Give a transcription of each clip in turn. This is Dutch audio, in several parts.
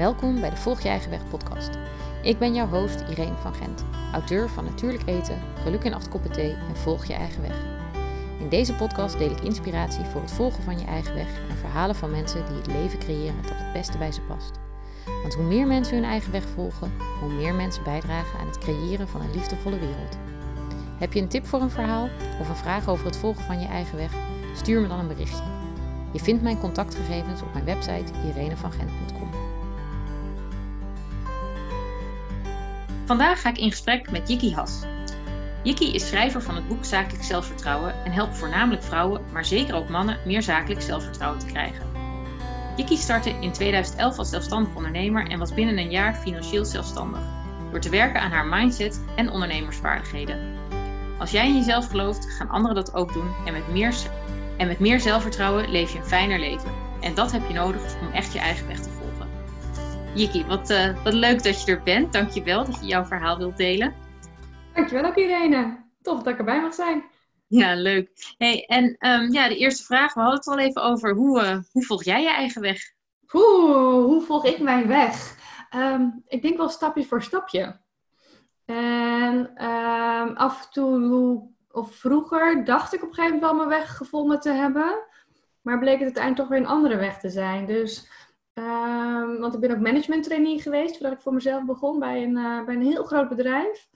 Welkom bij de Volg Je Eigen Weg podcast. Ik ben jouw host Irene van Gent, auteur van Natuurlijk Eten, Geluk in acht koppen thee en Volg Je Eigen Weg. In deze podcast deel ik inspiratie voor het volgen van je eigen weg en verhalen van mensen die het leven creëren dat het beste bij ze past. Want hoe meer mensen hun eigen weg volgen, hoe meer mensen bijdragen aan het creëren van een liefdevolle wereld. Heb je een tip voor een verhaal of een vraag over het volgen van je eigen weg? Stuur me dan een berichtje. Je vindt mijn contactgegevens op mijn website irenevangent.com. Vandaag ga ik in gesprek met Jikki Has. Jikki is schrijver van het boek Zakelijk Zelfvertrouwen en helpt voornamelijk vrouwen, maar zeker ook mannen, meer zakelijk zelfvertrouwen te krijgen. Jikki startte in 2011 als zelfstandig ondernemer en was binnen een jaar financieel zelfstandig, door te werken aan haar mindset en ondernemersvaardigheden. Als jij in jezelf gelooft, gaan anderen dat ook doen en met meer, en met meer zelfvertrouwen leef je een fijner leven. En dat heb je nodig om echt je eigen weg te Jikki, wat, uh, wat leuk dat je er bent. Dankjewel dat je jouw verhaal wilt delen. Dankjewel ook Irene. Tof dat ik erbij mag zijn. Ja, leuk. Hey, en um, ja, de eerste vraag, we hadden het al even over hoe, uh, hoe volg jij je eigen weg? Oeh, hoe volg ik mijn weg? Um, ik denk wel stapje voor stapje. En um, af en toe, of vroeger, dacht ik op een gegeven moment wel mijn weg gevonden te hebben. Maar bleek het uiteindelijk toch weer een andere weg te zijn. Dus, um, want ik ben ook management trainee geweest voordat ik voor mezelf begon bij een, uh, bij een heel groot bedrijf.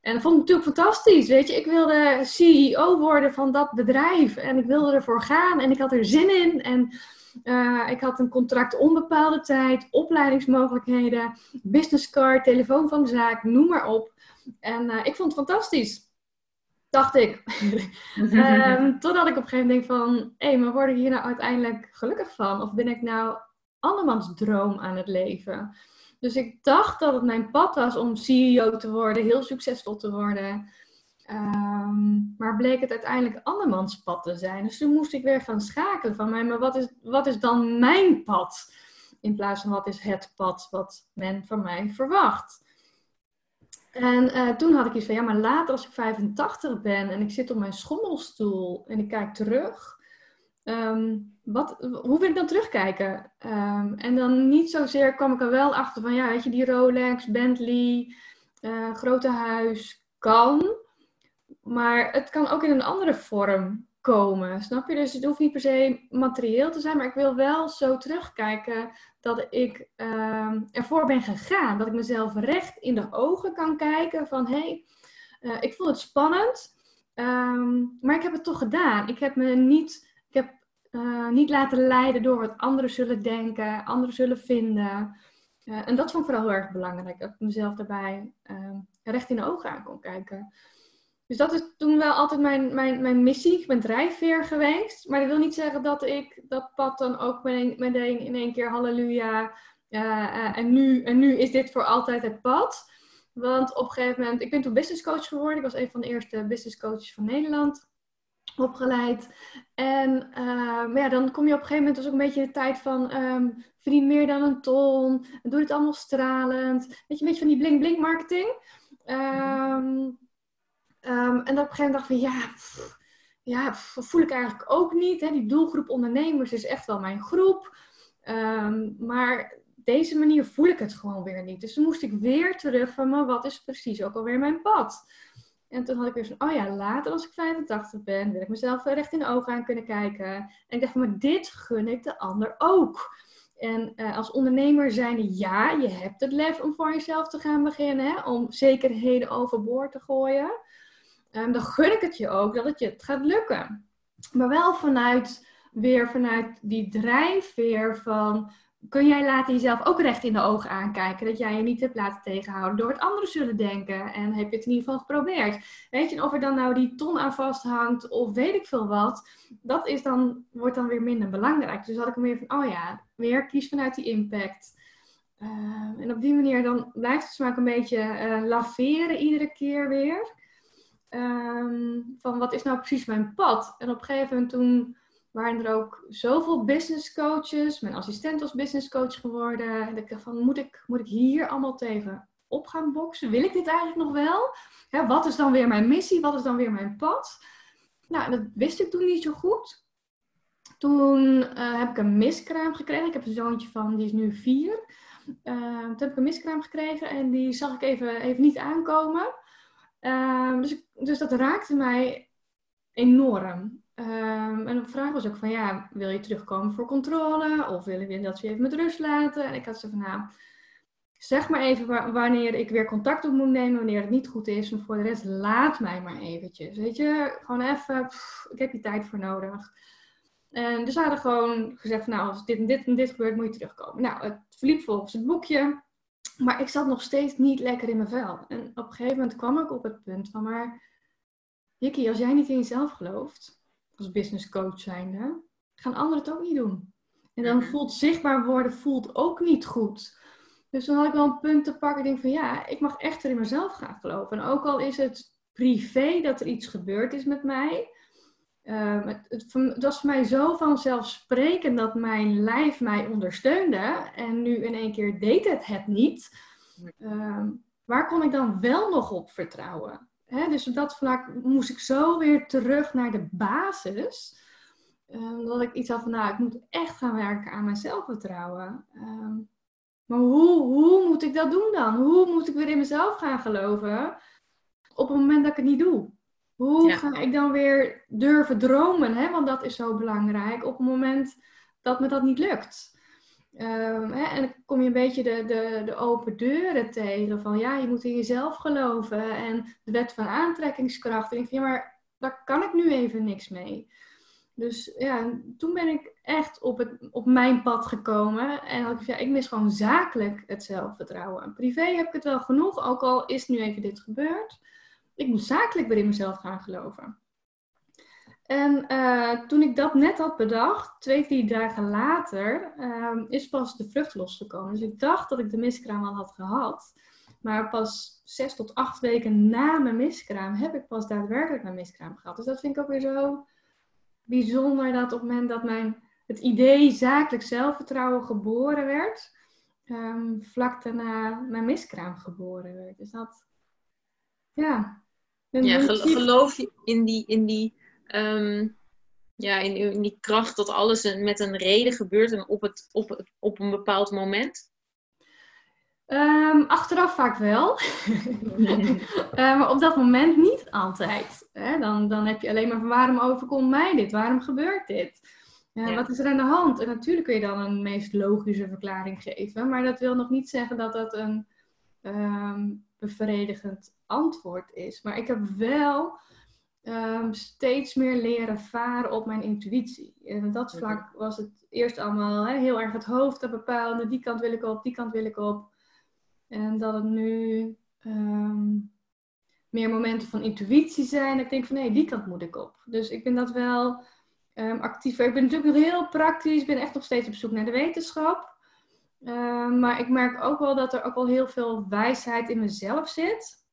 En dat vond ik natuurlijk fantastisch, weet je. Ik wilde CEO worden van dat bedrijf en ik wilde ervoor gaan en ik had er zin in. En uh, ik had een contract onbepaalde tijd, opleidingsmogelijkheden, businesscard, telefoon van de zaak, noem maar op. En uh, ik vond het fantastisch. Dacht ik. um, totdat ik op een gegeven moment denk van, hé, hey, maar word ik hier nou uiteindelijk gelukkig van? Of ben ik nou andermans droom aan het leven? Dus ik dacht dat het mijn pad was om CEO te worden, heel succesvol te worden. Um, maar bleek het uiteindelijk andermans pad te zijn. Dus toen moest ik weer gaan schakelen van mij, maar wat is, wat is dan mijn pad? In plaats van wat is het pad wat men van mij verwacht. En uh, toen had ik iets van, ja, maar later als ik 85 ben en ik zit op mijn schommelstoel en ik kijk terug, um, wat, hoe wil ik dan terugkijken? Um, en dan niet zozeer kwam ik er wel achter van, ja, weet je, die Rolex, Bentley, uh, grote huis, kan. Maar het kan ook in een andere vorm komen, snap je? Dus het hoeft niet per se materieel te zijn, maar ik wil wel zo terugkijken dat ik uh, ervoor ben gegaan. Dat ik mezelf recht in de ogen kan kijken van, hé, hey, uh, ik vond het spannend, maar ik heb het toch gedaan. Ik heb me niet, uh, niet laten leiden door wat anderen zullen denken, anderen zullen vinden. Uh, en dat vond ik vooral heel erg belangrijk, dat ik mezelf daarbij recht in de ogen aan kon kijken. Dus dat is toen wel altijd mijn, mijn, mijn missie. Ik ben drijfveer geweest. Maar dat wil niet zeggen dat ik dat pad dan ook meteen in één keer halleluja. Uh, en, nu, en nu is dit voor altijd het pad. Want op een gegeven moment, ik ben toen business coach geworden. Ik was een van de eerste business coaches van Nederland opgeleid. En uh, maar ja, dan kom je op een gegeven moment dus ook een beetje de tijd van um, verdien meer dan een ton. Doe het allemaal stralend. Weet je, een beetje van die bling-bling marketing. Um, Um, en op een gegeven moment dacht ik van ja, ja voel ik eigenlijk ook niet. Hè? Die doelgroep ondernemers is echt wel mijn groep. Maar deze manier voel ik het gewoon weer niet. Dus toen moest ik weer terug van, maar wat is precies ook alweer mijn pad? En toen had ik weer van, oh ja, later als ik 85 ben, wil ik mezelf recht in de ogen aan kunnen kijken. En ik dacht maar dit gun ik de ander ook. En uh, als ondernemer zijn, ja, je hebt het lef om voor jezelf te gaan beginnen, hè? om zekerheden overboord te gooien. Um, dan gun ik het je ook dat het je gaat lukken. Maar wel vanuit, weer vanuit die drijfveer van, kun jij laten jezelf ook recht in de ogen aankijken. Dat jij je niet hebt laten tegenhouden door wat anderen zullen denken. En heb je het in ieder geval geprobeerd. Weet je, of er dan nou die ton aan vasthangt of weet ik veel wat. Dat is dan, wordt dan weer minder belangrijk. Dus had ik hem weer van, oh ja, weer kies vanuit die impact. Uh, en op die manier dan blijft het smaak een beetje uh, laveren iedere keer weer. Um, van wat is nou precies mijn pad? En op een gegeven moment toen waren er ook zoveel business coaches. Mijn assistent was business coach geworden. En ik dacht van, moet ik, moet ik hier allemaal tegen op gaan boksen? Wil ik dit eigenlijk nog wel? Wat is dan weer mijn missie? Wat is dan weer mijn pad? Nou, dat wist ik toen niet zo goed. Toen uh, heb ik een miskraam gekregen. Ik heb een zoontje van, die is nu vier. Uh, toen heb ik een miskraam gekregen en die zag ik even, even niet aankomen. Uh, dus, dus dat raakte mij enorm. Um, en de vraag was ook van, ja, wil je terugkomen voor controle? Of wil je dat je even met rust laten? En ik had ze van, nou, zeg maar even wanneer ik weer contact op moet nemen, wanneer het niet goed is. En voor de rest, laat mij maar eventjes. Weet je, gewoon even, ik heb je tijd voor nodig. En dus ze hadden gewoon gezegd van, nou, als dit en dit en dit gebeurt, moet je terugkomen. Nou, het verliep volgens het boekje. Maar ik zat nog steeds niet lekker in mijn vel. En op een gegeven moment kwam ik op het punt van, maar Jikki, als jij niet in jezelf gelooft, als business coach zijnde, gaan anderen het ook niet doen. En dan mhm. voelt zichtbaar worden voelt ook niet goed. Dus dan had ik wel een punt te pakken. Ik denk van ja, ik mag echt er in mezelf gaan geloven. En ook al is het privé dat er iets gebeurd is met mij. Uh, het, het, was voor mij zo vanzelfsprekend dat mijn lijf mij ondersteunde. En nu in één keer deed het het niet. Uh, waar kon ik dan wel nog op vertrouwen? Hè, dus op dat vlak moest ik zo weer terug naar de basis. Uh, dat ik iets had van, nou, ik moet echt gaan werken aan mijn zelfvertrouwen. Ehm, maar hoe, hoe moet ik dat doen dan? Hoe moet ik weer in mezelf gaan geloven op het moment dat ik het niet doe? Hoe ga ik dan weer durven dromen? Hè? Want dat is zo belangrijk op het moment dat me dat niet lukt. Um, hè, en dan kom je een beetje de, de, de open deuren tegen van ja, je moet in jezelf geloven en de wet van aantrekkingskracht. En ik vind, ja, maar daar kan ik nu even niks mee. Dus ja, toen ben ik echt op, het, op mijn pad gekomen. En had ik ja, ik mis gewoon zakelijk het zelfvertrouwen. Privé heb ik het wel genoeg, ook al is nu even dit gebeurd. Ik moet zakelijk weer in mezelf gaan geloven. En uh, toen ik dat net had bedacht, twee, drie dagen later, uh, is pas de vrucht losgekomen. Dus ik dacht dat ik de miskraam al had gehad. Maar pas zes tot acht weken na mijn miskraam heb ik pas daadwerkelijk mijn miskraam gehad. Dus dat vind ik ook weer zo bijzonder dat op het moment dat mijn, het idee zakelijk zelfvertrouwen geboren werd, um, vlak daarna mijn miskraam geboren werd. Dus dat, ja. Ja, geloof je in die, in die um, ja, in, in, die kracht dat alles met een reden gebeurt en op, het, op, het, op een bepaald moment? Um, achteraf vaak wel. uh, maar op dat moment niet altijd. Hè? Dan, dan heb je alleen maar van waarom overkomt mij dit? Waarom gebeurt dit? Uh, ja. Wat is er aan de hand? En natuurlijk kun je dan een meest logische verklaring geven. Maar dat wil nog niet zeggen dat dat een um, bevredigend antwoord is. Maar ik heb wel um, steeds meer leren varen op mijn intuïtie. En op dat vlak was het eerst allemaal heel erg het hoofd dat bepaalde. Die kant wil ik op, die kant wil ik op. En dat het nu um, meer momenten van intuïtie zijn. Ik denk van nee, die kant moet ik op. Dus ik ben dat wel um, actiever. Ik ben natuurlijk nog heel praktisch. Ik ben echt nog steeds op zoek naar de wetenschap. maar ik merk ook wel dat er ook wel heel veel wijsheid in mezelf zit.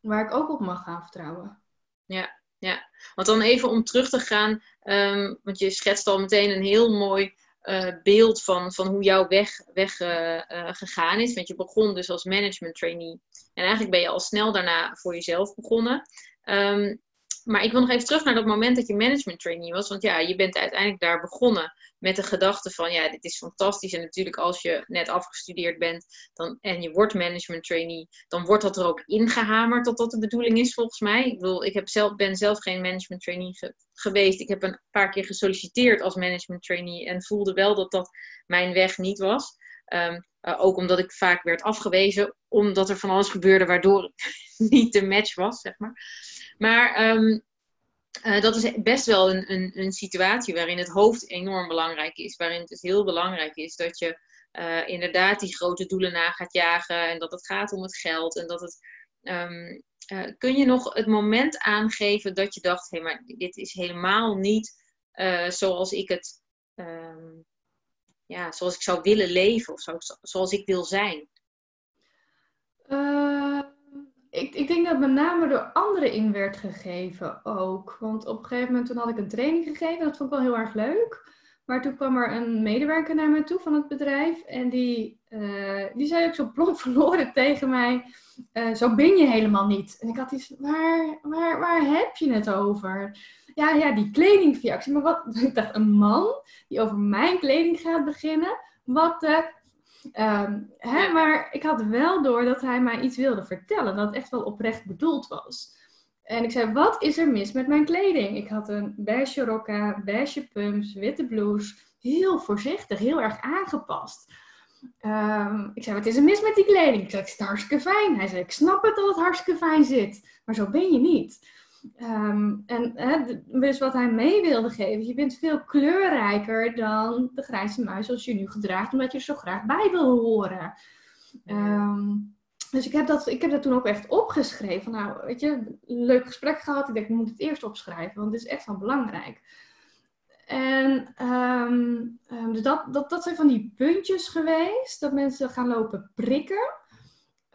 Waar ik ook op mag gaan vertrouwen ja, ja. Want dan even om terug te gaan, um, want je schetst al meteen een heel mooi uh, beeld van, van hoe jouw weg, weg uh, uh, gegaan is. Want je begon dus als management trainee. En eigenlijk ben je al snel daarna voor jezelf begonnen. Um, maar ik wil nog even terug naar dat moment dat je management trainee was. Want ja, je bent uiteindelijk daar begonnen met de gedachte van ja, dit is fantastisch. En natuurlijk als je net afgestudeerd bent dan, en je wordt management trainee, dan wordt dat er ook ingehamerd dat dat de bedoeling is volgens mij. Ik bedoel, ik heb zelf, ben zelf geen management trainee geweest. Ik heb een paar keer gesolliciteerd als management trainee en voelde wel dat dat mijn weg niet was. Um, uh, ook omdat ik vaak werd afgewezen, omdat er van alles gebeurde waardoor het niet de match was, zeg maar. Maar um, uh, dat is best wel een, een, een, situatie waarin het hoofd enorm belangrijk is. Waarin het dus heel belangrijk is dat je uh, inderdaad die grote doelen na gaat jagen. En dat het gaat om het geld. En dat het. Um, uh, kun je nog het moment aangeven dat je dacht: hé, hey, maar dit is helemaal niet zoals ik het. Um, ja, zoals ik zou willen leven of zo, zoals ik wil zijn? Ik, ik denk dat met name door anderen in werd gegeven ook. Want op een gegeven moment toen had ik een training gegeven. Dat vond ik wel heel erg leuk. Maar toen kwam er een medewerker naar me toe van het bedrijf. En die, uh, die zei ook zo plomp verloren tegen mij. Uh, zo ben je helemaal niet. En ik had iets, waar, waar, waar heb je het over? Ja, ja, die kledingreactie. Maar wat, ik dacht, een man die over mijn kleding gaat beginnen. Wat de Ehm, hè, Maar ik had wel door dat hij mij iets wilde vertellen, dat het echt wel oprecht bedoeld was. En ik zei, wat is er mis met mijn kleding? Ik had een beige rokka, beige pumps, witte blouse. Heel voorzichtig, heel erg aangepast. Ehm, ik zei, wat is er mis met die kleding? Ik zei, het zit hartstikke fijn. Hij zei, ik snap het dat het hartstikke fijn zit. Maar zo ben je niet. Um, en hè, dus wat hij mee wilde geven, je bent veel kleurrijker dan de grijze muis zoals je nu gedraagt, omdat je er zo graag bij wil horen. Um, dus ik heb, dat, ik heb dat toen ook echt opgeschreven. Nou, weet je, leuk gesprek gehad. Ik denk, ik moet het eerst opschrijven, want het is echt wel belangrijk. En um, dus dat, dat, dat zijn van die puntjes geweest, dat mensen gaan lopen prikken.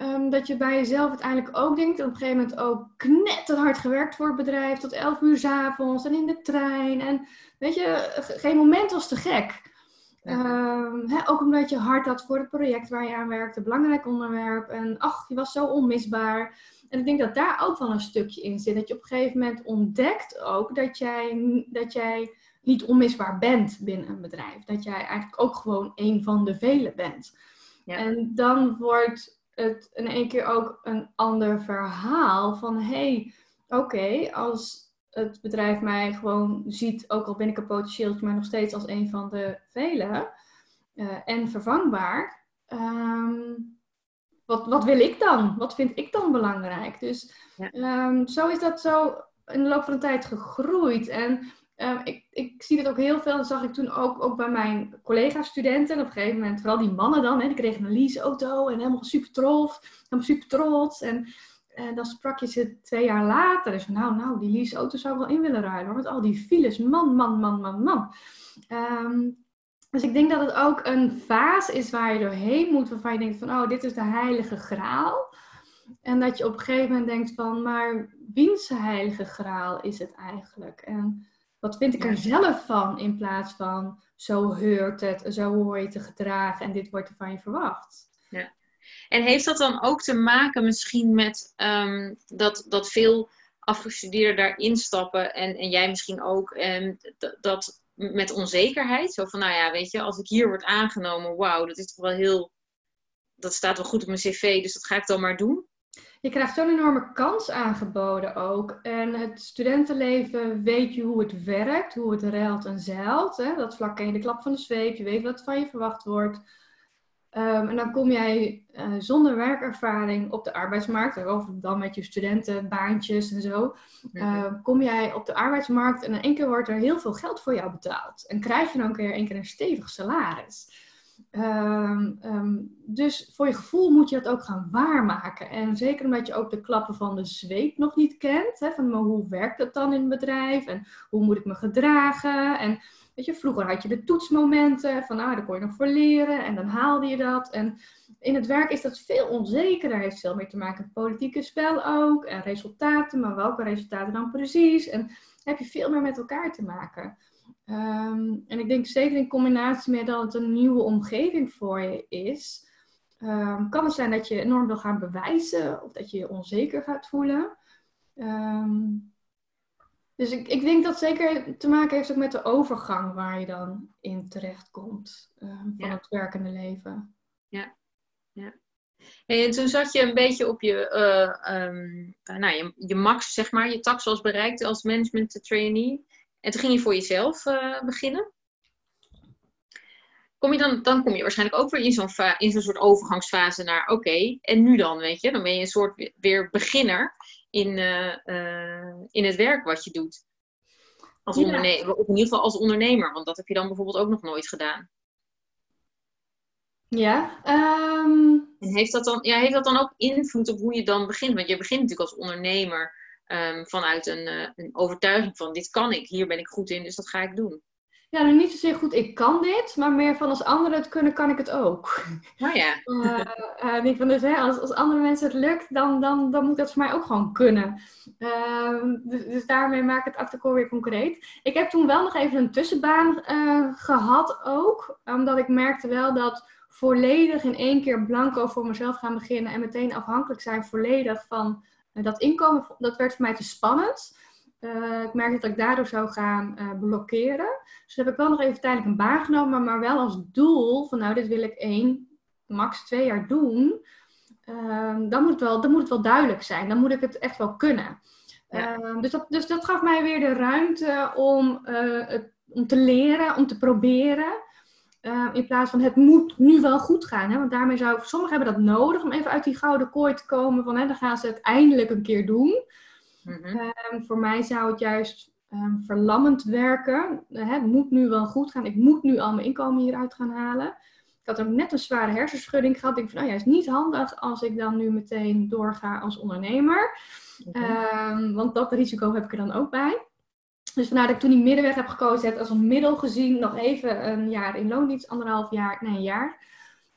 Um, dat je bij jezelf uiteindelijk ook denkt, op een gegeven moment ook knetterhard gewerkt voor het bedrijf, tot 11 uur s avonds en in de trein. En weet je, geen moment was te gek. Um, ook omdat je hard had voor het project waar je aan werkte, belangrijk onderwerp. En ach, je was zo onmisbaar. En ik denk dat daar ook wel een stukje in zit. Dat je op een gegeven moment ontdekt ook dat jij, dat jij niet onmisbaar bent binnen een bedrijf. Dat jij eigenlijk ook gewoon een van de velen bent. Ja. En dan wordt het in één keer ook een ander verhaal van hey, oké, als het bedrijf mij gewoon ziet, ook al ben ik een potentieel, maar nog steeds als een van de velen uh, en vervangbaar. Um, wat, wat wil ik dan? Wat vind ik dan belangrijk? Dus ja. um, zo is dat zo in de loop van de tijd gegroeid. En um, ik, ik zie dit ook heel veel. Dat zag ik toen ook, ook bij mijn collega-studenten. En op een gegeven moment, vooral die mannen dan, hè, die kregen een leaseauto en helemaal super trots. Helemaal super trots. En en dan sprak je ze twee jaar later. Dus nou, nou, die leaseauto zou ik wel in willen ruilen. Hoor, met al die files. Man, man, man, man, man. Um, dus ik denk dat het ook een fase is waar je doorheen moet. Waarvan je denkt van, oh, dit is de heilige graal. En dat je op een gegeven moment denkt van, maar wiens heilige graal is het eigenlijk? En wat vind ik er zelf van in plaats van, zo heurt het, zo hoor je te gedragen en dit wordt er van je verwacht. Ja. En heeft dat dan ook te maken misschien met um, dat, dat veel afgestudeerden daar instappen en, en jij misschien ook, en dat met onzekerheid? Zo van, nou ja, weet je, als ik hier word aangenomen, wauw, dat is toch wel heel, dat staat wel goed op mijn cv, dus dat ga ik dan maar doen? Je krijgt zo'n enorme kans aangeboden ook. En het studentenleven weet je hoe het werkt, hoe het ruilt en zeilt. Hè? Dat vlak ken je de klap van de zweep, je weet wat van je verwacht wordt. Um, en dan kom jij uh, zonder werkervaring op de arbeidsmarkt, of dan met je studentenbaantjes en zo, uh, kom jij op de arbeidsmarkt en in één keer wordt er heel veel geld voor jou betaald. En krijg je dan een keer, een, keer een stevig salaris. Um, um, dus voor je gevoel moet je dat ook gaan waarmaken. En zeker omdat je ook de klappen van de zweep nog niet kent. Hè, van hoe werkt het dan in het bedrijf? En hoe moet ik me gedragen? En Weet je, vroeger had je de toetsmomenten van, ah, daar kon je nog voor leren en dan haalde je dat. En in het werk is dat veel onzekerder, heeft veel meer te maken met politieke spel ook en resultaten, maar welke resultaten dan precies? En heb je veel meer met elkaar te maken. Um, en ik denk zeker in combinatie met dat het een nieuwe omgeving voor je is, um, kan het zijn dat je enorm wil gaan bewijzen of dat je je onzeker gaat voelen. Um, dus ik, ik denk dat zeker te maken heeft ook met de overgang waar je dan in terechtkomt van het werkende leven. Ja, ja. En toen zat je een beetje op je, uh, um, nou, je, je, max, zeg maar, je tak zoals bereikt als management trainee. En toen ging je voor jezelf uh, beginnen. Kom je dan, dan kom je waarschijnlijk ook weer in zo'n, in zo'n soort overgangsfase naar, oké, en nu dan, weet je? Dan ben je een soort weer beginner in, uh, uh, in het werk wat je doet. Als ja. ondernemer, of in ieder geval als ondernemer, want dat heb je dan bijvoorbeeld ook nog nooit gedaan. Ja. Um... En heeft dat, dan, ja, heeft dat dan ook invloed op hoe je dan begint? Want je begint natuurlijk als ondernemer um, vanuit een, uh, een overtuiging van dit kan ik, hier ben ik goed in, dus dat ga ik doen. Ja, nu niet zozeer goed, ik kan dit, maar meer van als anderen het kunnen, kan ik het ook. Oh ja. Uh, uh, van dus, hè, als, als andere mensen het lukt, dan, dan, dan moet dat voor mij ook gewoon kunnen. Uh, dus, dus, daarmee maak ik het achterkoor weer concreet. Ik heb toen wel nog even een tussenbaan gehad ook, omdat ik merkte wel dat volledig in één keer blanco voor mezelf gaan beginnen en meteen afhankelijk zijn volledig van dat inkomen, dat werd voor mij te spannend. Uh, ik merkte dat ik daardoor zou gaan uh, blokkeren. Dus heb ik wel nog even tijdelijk een baan genomen, maar, maar wel als doel van nou, dit wil ik één max twee jaar doen, ehm, dan, moet het wel, dan moet het wel duidelijk zijn. Dan moet ik het echt wel kunnen. Ehm, dus, dat, dus dat gaf mij weer de ruimte om, eh, het, om te leren, om te proberen. Ehm, in plaats van het moet nu wel goed gaan. Hè? Want daarmee zou sommigen hebben dat nodig om even uit die gouden kooi te komen. Van hè, dan gaan ze het eindelijk een keer doen. Mhm. voor mij zou het juist um, verlammend werken. Uh, het moet nu wel goed gaan. Ik moet nu al mijn inkomen hieruit gaan halen. Ik had ook net een zware hersenschudding gehad. Ik denk van, nou ja, het is niet handig als ik dan nu meteen doorga als ondernemer. Ehm, want dat risico heb ik er dan ook bij. Dus vandaar dat ik toen die middenweg heb gekozen, heb als een middel gezien nog even een jaar in loondienst, anderhalf jaar, nee, een jaar.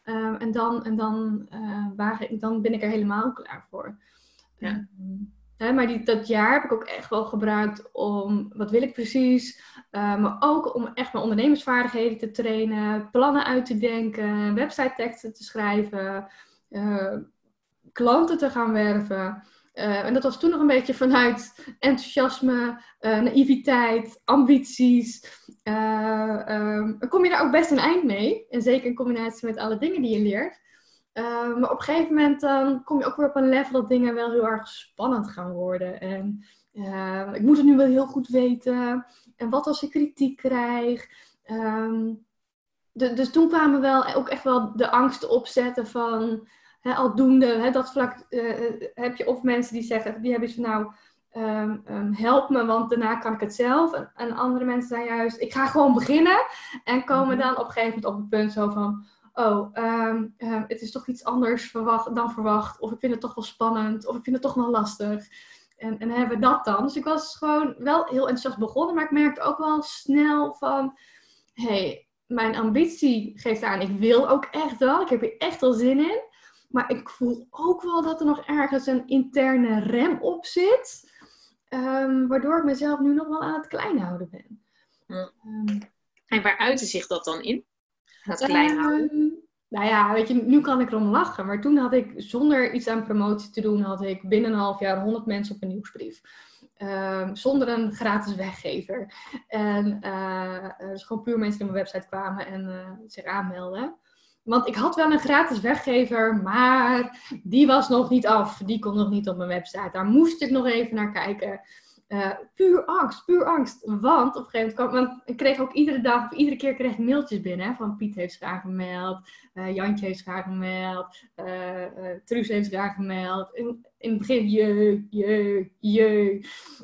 Um, en dan, en dan, uh, dan ben ik er helemaal klaar voor. Ja maar die, dat jaar heb ik ook echt wel gebruikt om, wat wil ik precies? Uh, maar ook om echt mijn ondernemersvaardigheden te trainen, plannen uit te denken, website teksten te schrijven, uh, klanten te gaan werven. Uh, en dat was toen nog een beetje vanuit enthousiasme, naïviteit, ambities. Um, dan kom je daar ook best een eind mee. En zeker in combinatie met alle dingen die je leert. Maar op een gegeven moment dan kom je ook weer op een level dat dingen wel heel erg spannend gaan worden. En ik moet het nu wel heel goed weten. En wat als ik kritiek krijg? Um, de, dus toen kwamen wel ook echt wel de angsten opzetten van hè, aldoende. Hè, dat vlak uh, heb je of mensen die zeggen, die hebben iets van nou, um, um, help me, want daarna kan ik het zelf. En, en, andere mensen zijn juist, ik ga gewoon beginnen. En komen mhm. dan op een gegeven moment op het punt zo van, oh, ehm, ehm, het is toch iets anders verwacht, dan verwacht. Of ik vind het toch wel spannend. Of ik vind het toch wel lastig. En, en hebben we dat dan. Dus ik was gewoon wel heel enthousiast begonnen. Maar ik merkte ook wel snel van... hey, mijn ambitie geeft aan. Ik wil ook echt wel. Ik heb hier echt wel zin in. Maar ik voel ook wel dat er nog ergens een interne rem op zit. Um, waardoor ik mezelf nu nog wel aan het klein houden ben. en waar uitte zich dat dan in? Dat klein houden? Ehm, nou ja, weet je, nu kan ik erom lachen. Maar toen had ik, zonder iets aan promotie te doen, had ik binnen een half jaar 100 mensen op een nieuwsbrief. Um, zonder een gratis weggever. En uh, dus gewoon puur mensen die op mijn website kwamen en uh, zich aanmelden. Want ik had wel een gratis weggever, maar die was nog niet af. Die kon nog niet op mijn website. Daar moest ik nog even naar kijken. Uh, puur angst, puur angst. Want op een gegeven moment kwam, ik kreeg ook iedere dag, of iedere keer kreeg mailtjes binnen. Hè, van Piet heeft zich aangemeld, uh, Jantje heeft zich aangemeld, uh, Truus heeft zich aangemeld. In, in het begin, je, je, je.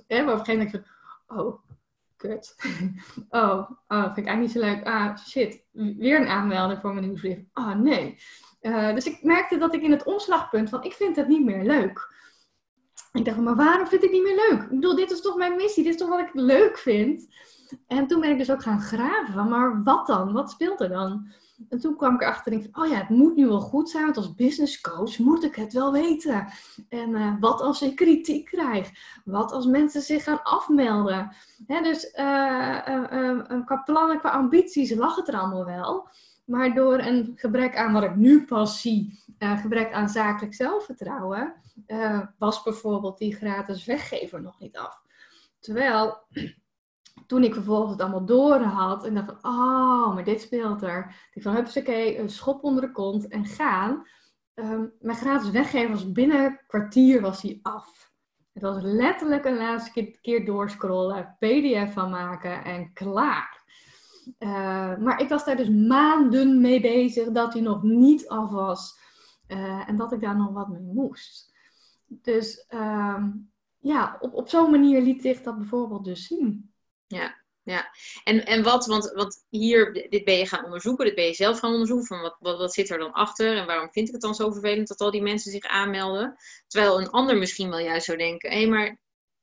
Hè, maar op een gegeven moment van, oh, kut. oh, oh, vind ik eigenlijk niet zo leuk. Ah, shit, weer een aanmelding voor mijn nieuwsbrief. Ah, nee. dus ik merkte dat ik in het omslagpunt van, ik vind het niet meer leuk. Ik dacht, maar waarom vind ik het niet meer leuk? Ik bedoel, dit is toch mijn missie, dit is toch wat ik leuk vind? En toen ben ik dus ook gaan graven, maar wat dan? Wat speelt er dan? En toen kwam ik erachter oh ja, het moet nu wel goed zijn, want als business coach moet ik het wel weten. En uh, wat als ik kritiek krijg? Wat als mensen zich gaan afmelden? Hè, dus uh, uh, qua plannen, qua ambities lag het er allemaal wel. Maar door een gebrek aan wat ik nu pas zie, gebrek aan zakelijk zelfvertrouwen, was bijvoorbeeld die gratis weggever nog niet af. Terwijl toen ik vervolgens het allemaal door had en dacht van, oh, maar dit speelt er. Ik van, oké, een schop onder de kont en gaan. Um, mijn gratis weggever was binnen een kwartier was hij af. Het was letterlijk een laatste keer doorscrollen, pdf van maken en klaar. Uh, maar ik was daar dus maanden mee bezig dat hij nog niet af was. Uh, en dat ik daar nog wat mee moest. Dus ehm, ja, op, op zo'n manier liet zich dat bijvoorbeeld dus zien. Ja, ja. En, en wat, want, want hier, dit ben je gaan onderzoeken, dit ben je zelf gaan onderzoeken, van wat, wat, wat zit er dan achter en waarom vind ik het dan zo vervelend dat al die mensen zich aanmelden? Terwijl een ander misschien wel juist zou denken, hé, hey, maar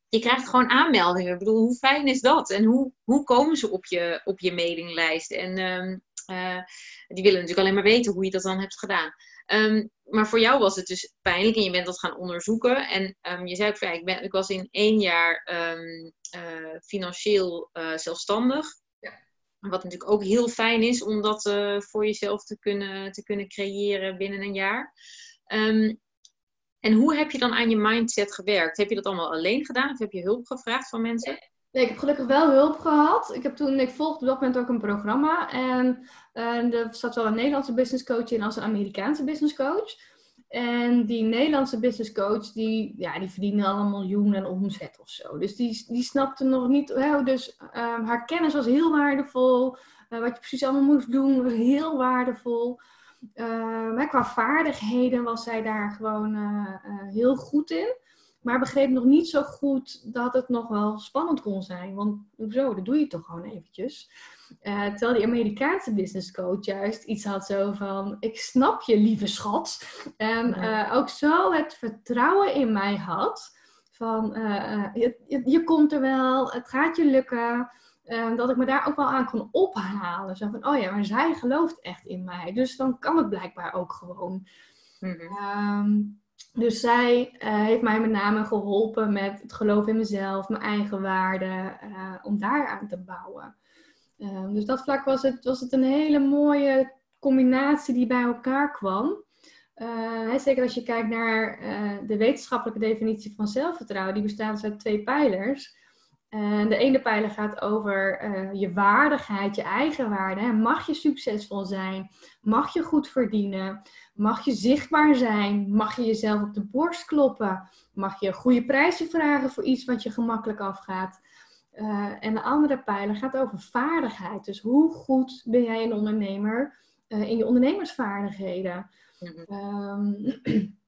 je krijgt gewoon aanmeldingen. Ik bedoel, hoe fijn is dat? En hoe, hoe komen ze op je, op je mailinglijst? En um, uh, die willen natuurlijk alleen maar weten hoe je dat dan hebt gedaan. Um, maar voor jou was het dus pijnlijk en je bent dat gaan onderzoeken. En um, je zei ook, ja, ik, ben, ik was in één jaar um, uh, financieel uh, zelfstandig. Ja. Wat natuurlijk ook heel fijn is om dat uh, voor jezelf te kunnen, te kunnen creëren binnen een jaar. En hoe heb je dan aan je mindset gewerkt? Heb je dat allemaal alleen gedaan of heb je hulp gevraagd van mensen? Ik heb gelukkig wel hulp gehad. Ik, heb toen, ik volgde op dat moment ook een programma. En uh, er zat wel een Nederlandse business coach in als een Amerikaanse business coach. En die Nederlandse business coach, die, ja, die verdiende al een miljoen en omzet of zo. Dus die, die snapte nog niet. Hè, dus uh, haar kennis was heel waardevol. Uh, wat je precies allemaal moest doen was heel waardevol. maar qua vaardigheden was zij daar gewoon heel goed in. Maar begreep nog niet zo goed dat het nog wel spannend kon zijn. Want hoezo, dat doe je toch gewoon eventjes. Uh, terwijl die Amerikaanse business coach juist iets had zo van... Ik snap je, lieve schat. En uh, ook zo het vertrouwen in mij had. Van, uh, je, je, je, komt er wel, het gaat je lukken. dat ik me daar ook wel aan kon ophalen. Zo van, oh ja, maar zij gelooft echt in mij. Dus dan kan het blijkbaar ook gewoon. Mm -hmm. Dus zij uh, heeft mij met name geholpen met het geloof in mezelf, mijn eigen waarde, uh, om daaraan te bouwen. Uh, dus dat vlak was het, was het een hele mooie combinatie die bij elkaar kwam. Zeker als je kijkt naar de wetenschappelijke definitie van zelfvertrouwen, die bestaat dus uit twee pijlers. En de ene pijler gaat over je waardigheid, je eigen waarde. Mag je succesvol zijn? Mag je goed verdienen? Mag je zichtbaar zijn? Mag je jezelf op de borst kloppen? Mag je goede prijzen vragen voor iets wat je gemakkelijk afgaat? Uh, en de andere pijler gaat over vaardigheid. Dus hoe goed ben jij een ondernemer uh, in je ondernemersvaardigheden? Mm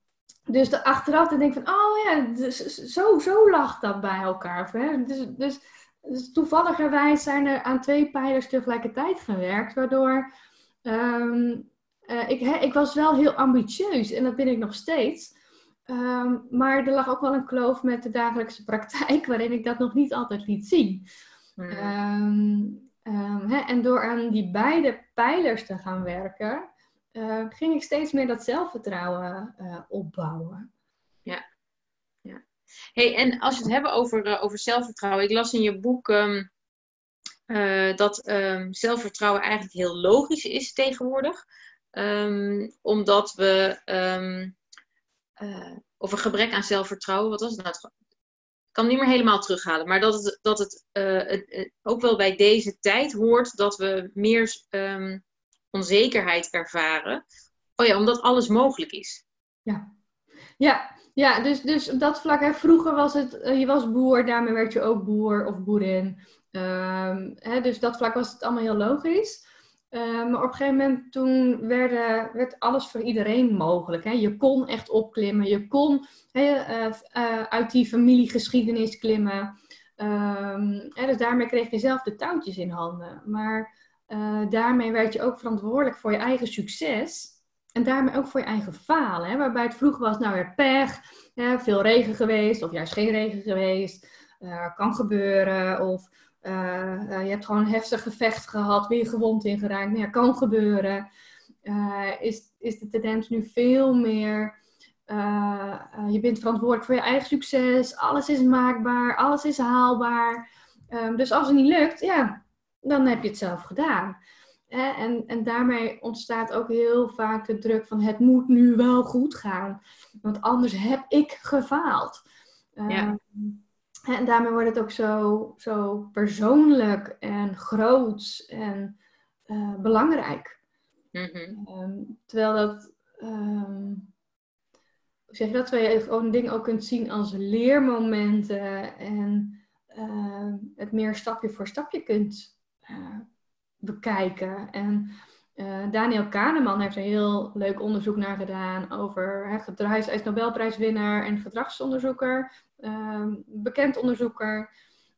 dus de, achteraf dan denk ik van, oh ja, dus, zo, zo lag dat bij elkaar. Hè? Dus, dus, dus toevalligerwijs zijn er aan twee pijlers tegelijkertijd gewerkt, waardoor um, uh, ik, ik, was wel heel ambitieus en dat ben ik nog steeds. Um, maar er lag ook wel een kloof met de dagelijkse praktijk, waarin ik dat nog niet altijd liet zien. Hmm. Um, hè, en door aan die beide pijlers te gaan werken, uh, ging ik steeds meer dat zelfvertrouwen uh, opbouwen. Ja. ja. Hey, en als we het hebben over, over zelfvertrouwen, ik las in je boek dat zelfvertrouwen eigenlijk heel logisch is tegenwoordig. Um, omdat we, of een gebrek aan zelfvertrouwen, wat was het nou? Ik kan het niet meer helemaal terughalen, maar dat het, dat het, het ook wel bij deze tijd hoort dat we meer onzekerheid ervaren. Oh ja, omdat alles mogelijk is. Ja, ja, ja dus, dus op dat vlak, hè, vroeger was het, uh, je was boer, daarmee werd je ook boer of boerin. Hè, dus dat vlak was het allemaal heel logisch. Uh, maar op een gegeven moment toen werden, werd alles voor iedereen mogelijk. Hè? Je kon echt opklimmen. Je kon hè, uh, uh, uit die familiegeschiedenis klimmen. Um, dus daarmee kreeg je zelf de touwtjes in handen. Maar daarmee werd je ook verantwoordelijk voor je eigen succes. En daarmee ook voor je eigen falen. Hè? Waarbij het vroeger was, nou weer pech, veel regen geweest of juist geen regen geweest. kan gebeuren. Of uh, je hebt gewoon een heftig gevecht gehad, weer gewond in geraakt. Nou ja, kan gebeuren. Uh, is, is de tendens nu veel meer. je bent verantwoordelijk voor je eigen succes. Alles is maakbaar, alles is haalbaar. Um, dus als het niet lukt, ja, dan heb je het zelf gedaan. En, en daarmee ontstaat ook heel vaak de druk van het moet nu wel goed gaan. Want anders heb ik gefaald. Ja. Ehm, en daarmee wordt het ook zo, zo persoonlijk en groot en uh, belangrijk. Mm-hmm. Um, terwijl dat, um, hoe zeg je dat, terwijl je gewoon dingen ook kunt zien als leermomenten en uh, het meer stapje voor stapje kunt bekijken. En uh, Daniel Kahneman heeft een heel leuk onderzoek naar gedaan over gedrag. Hij is Nobelprijswinnaar en gedragsonderzoeker, uh, bekend onderzoeker.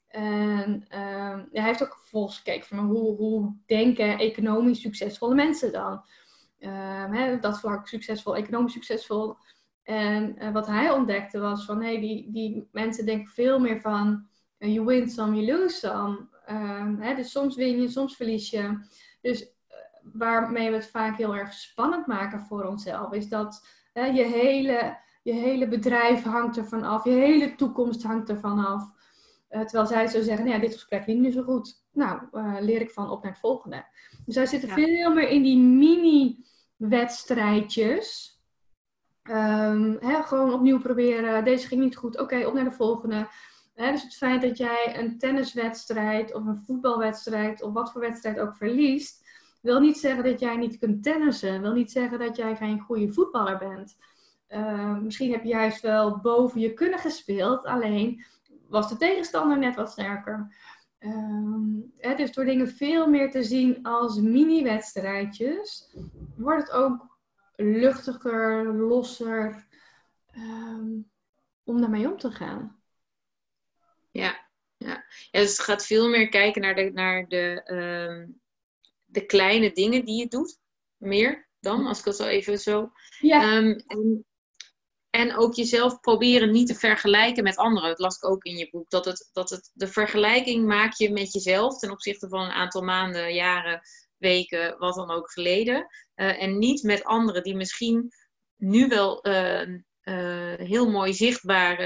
En uh, hij heeft ook vervolgens gekeken van hoe, hoe denken economisch succesvolle mensen dan? Ehm, hè, dat vlak succesvol, economisch succesvol. En eh, wat hij ontdekte was van hey, die, die mensen denken veel meer van you win some, you lose some. Hè, dus soms win je, soms verlies je. Dus waarmee we het vaak heel erg spannend maken voor onszelf, is dat hè, je, hele, je hele bedrijf hangt ervan af, je hele toekomst hangt ervan af. Uh, terwijl zij zo zeggen, nou ja, dit gesprek ging nu zo goed. Nou, uh, leer ik van op naar het volgende. Dus zij zitten veel meer in die mini-wedstrijdjes. Um, gewoon opnieuw proberen. Deze ging niet goed. Oké, op naar de volgende. Dus het feit dat jij een tenniswedstrijd of een voetbalwedstrijd of wat voor wedstrijd ook verliest, wil niet zeggen dat jij niet kunt tennissen. Wil niet zeggen dat jij geen goede voetballer bent. Uh, misschien heb je juist wel boven je kunnen gespeeld, alleen was de tegenstander net wat sterker. Um, hè, dus door dingen veel meer te zien als mini-wedstrijdjes, wordt het ook luchtiger, losser um, om daarmee om te gaan. Ja, dus het gaat veel meer kijken naar de, naar de, um, de kleine dingen die je doet. Meer dan, als ik het zo even zo. Ja. Um, en, en ook jezelf proberen niet te vergelijken met anderen. Dat las ik ook in je boek. Dat, het, dat het, de vergelijking maak je met jezelf ten opzichte van een aantal maanden, jaren, weken, wat dan ook geleden. Uh, en niet met anderen die misschien nu wel uh, heel mooi zichtbaar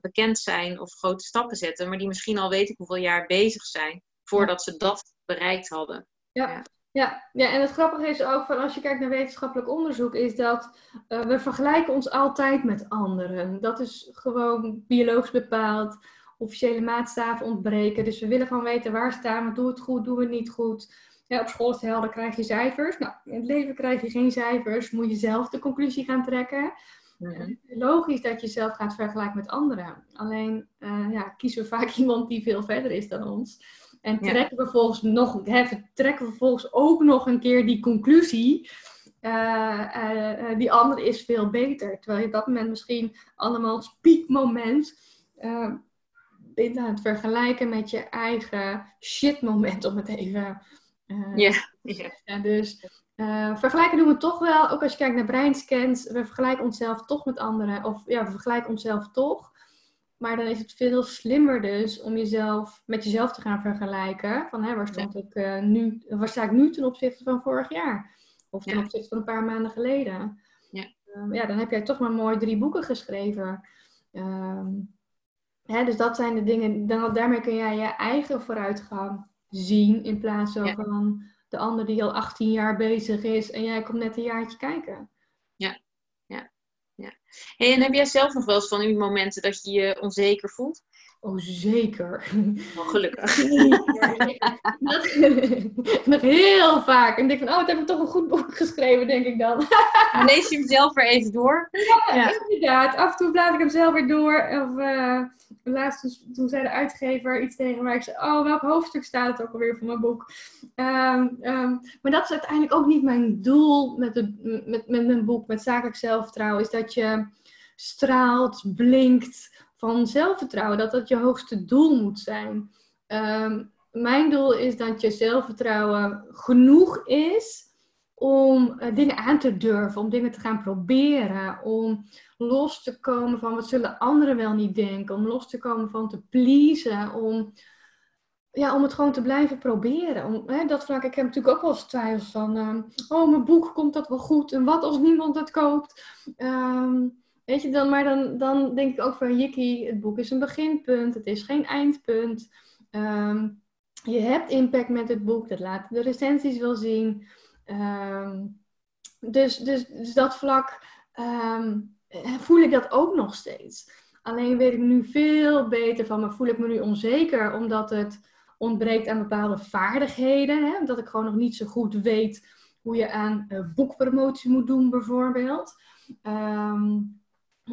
bekend zijn of grote stappen zetten, maar die misschien al weet ik hoeveel jaar bezig zijn voordat ze dat bereikt hadden. Ja. ja. Ja, en het grappige is ook van als je kijkt naar wetenschappelijk onderzoek, is dat uh, we vergelijken ons altijd met anderen. Dat is gewoon biologisch bepaald. Officiële maatstaven ontbreken. Dus we willen gewoon weten waar staan we, doen we het goed, doen we het niet goed. Ja, op school is het helder, krijg je cijfers. Nou, in het leven krijg je geen cijfers, moet je zelf de conclusie gaan trekken. Mm Logisch dat je zelf gaat vergelijken met anderen. Alleen uh, ja, kiezen we vaak iemand die veel verder is dan ons. En trekken we vervolgens nog, hè, trekken we vervolgens ook nog een keer die conclusie. Uh, die andere is veel beter. Terwijl je op dat moment misschien andermans piekmoment uh, bent aan het vergelijken met je eigen shitmoment, om het even. ja, ja. Dus vergelijken doen we toch wel, ook als je kijkt naar breinscans, we vergelijken onszelf toch met anderen. Of ja, we vergelijken onszelf toch. Maar dan is het veel slimmer dus om jezelf met jezelf te gaan vergelijken. Van hè, waar, stond ik, uh, nu, waar sta ik nu ten opzichte van vorig jaar? Of ten opzichte van een paar maanden geleden. Ja. Um, ja, dan heb jij toch maar mooi drie boeken geschreven. Um, hè, dus dat zijn de dingen, dan, daarmee kun jij je eigen vooruitgang zien. In plaats van de ander die al 18 jaar bezig is en jij komt net een jaartje kijken. Ja, ja. Hey, en heb jij zelf nog wel eens van die momenten dat je je onzeker voelt? Oh, zeker. Oh, gelukkig. nog heel vaak. En denk van, oh, wat heb ik toch een goed boek geschreven, denk ik dan. Lees je hem zelf weer even door? Ja, inderdaad. Af en toe blaad ik hem zelf weer door. Of uh, laatst toen zei de uitgever iets tegen mij. Ik zei, oh, welk hoofdstuk staat het ook alweer van mijn boek? Um, um, maar dat is uiteindelijk ook niet mijn doel met, de, met, met mijn boek, met zakelijk zelfvertrouwen. Is dat je straalt, blinkt van zelfvertrouwen. Dat dat je hoogste doel moet zijn. Um, mijn doel is dat je zelfvertrouwen genoeg is om uh, dingen aan te durven, om dingen te gaan proberen, om los te komen van wat zullen anderen wel niet denken, om los te komen van te pleasen, om, ja, om het gewoon te blijven proberen. Om, hè, dat vlak, ik heb natuurlijk ook wel eens twijfels van, um, oh mijn boek, komt dat wel goed en wat als niemand het koopt? Um, Weet je, dan, maar dan, dan denk ik ook van Jikki, het boek is een beginpunt, het is geen eindpunt. Um, je hebt impact met het boek, dat laten de recensies wel zien. Um, dus, dus, dus dat vlak um, voel ik dat ook nog steeds. Alleen weet ik nu veel beter van, maar voel ik me nu onzeker omdat het ontbreekt aan bepaalde vaardigheden. Hè? Ik gewoon nog niet zo goed weet hoe je aan uh, boekpromotie moet doen, bijvoorbeeld.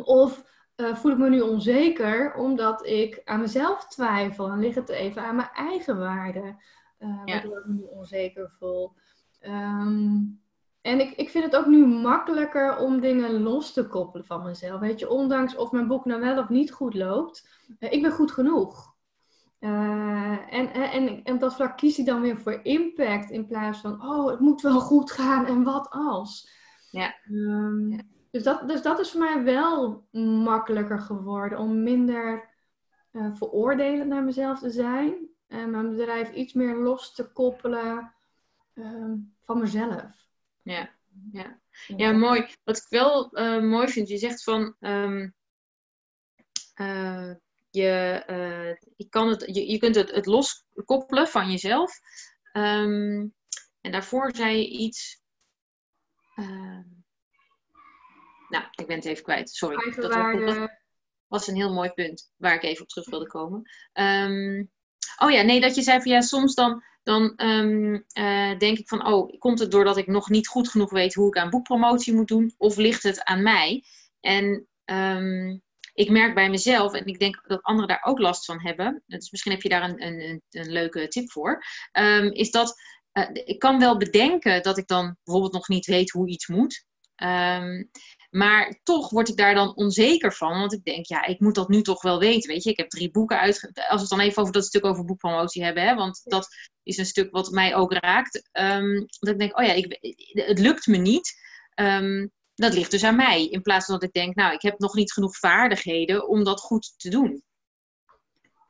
Of uh, voel ik me nu onzeker omdat ik aan mezelf twijfel en ligt het even aan mijn eigen waarde, uh, waardoor ik me nu onzeker voel. Um, en ik, ik vind het ook nu makkelijker om dingen los te koppelen van mezelf. Weet je, ondanks of mijn boek nou wel of niet goed loopt, uh, ik ben goed genoeg. Uh, en, en, en op dat vlak kies ik dan weer voor impact in plaats van, oh, het moet wel goed gaan en wat als. Ja. Um, ja. Dus dat, dus dat is voor mij wel makkelijker geworden om minder uh, veroordelend naar mezelf te zijn. En mijn bedrijf iets meer los te koppelen uh, van mezelf. Ja, ja. ja, mooi. Wat ik wel uh, mooi vind, je zegt van um, je, je, kan het, je, je kunt het, het loskoppelen van jezelf. Um, en daarvoor zei je iets. Uh, nou, ik ben het even kwijt. Sorry. Eigenwaarde. was een heel mooi punt waar ik even op terug wilde komen. Ehm, oh ja, nee, dat je zei van ja, soms dan, dan ehm, eh, denk ik van, oh, komt het doordat ik nog niet goed genoeg weet hoe ik aan boekpromotie moet doen? Of ligt het aan mij? En um, ik merk bij mezelf, en ik denk dat anderen daar ook last van hebben, dus misschien heb je daar een, een, een leuke tip voor, is dat uh, ik kan wel bedenken dat ik dan bijvoorbeeld nog niet weet hoe iets moet. Um, maar toch word ik daar dan onzeker van. Want ik denk, ja, ik moet dat nu toch wel weten. Weet je, ik heb drie boeken uit. Als we het dan even over dat stuk over boekpromotie hebben. Hè, want dat is een stuk wat mij ook raakt. Um, dat ik denk, oh ja, ik, het lukt me niet. Um, dat ligt dus aan mij. In plaats van dat ik denk, nou, ik heb nog niet genoeg vaardigheden om dat goed te doen.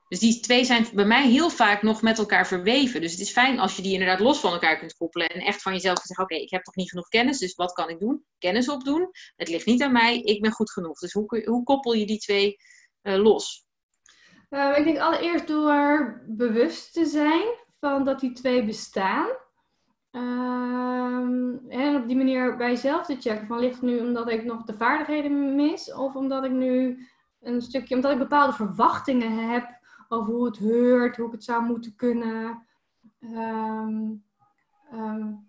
Dus die twee zijn bij mij heel vaak nog met elkaar verweven. Dus het is fijn als je die inderdaad los van elkaar kunt koppelen. En echt van jezelf zeggen, oké, ik heb toch niet genoeg kennis, dus wat kan ik doen? Kennis opdoen. Het ligt niet aan mij, ik ben goed genoeg. Dus hoe, hoe koppel je die twee uh, los? Uh, ik denk allereerst door bewust te zijn van dat die twee bestaan. Um, en op die manier bij jezelf te checken van ligt het nu omdat ik nog de vaardigheden mis of omdat ik nu een stukje, omdat ik bepaalde verwachtingen heb over hoe het heurt, hoe ik het zou moeten kunnen. Um, um,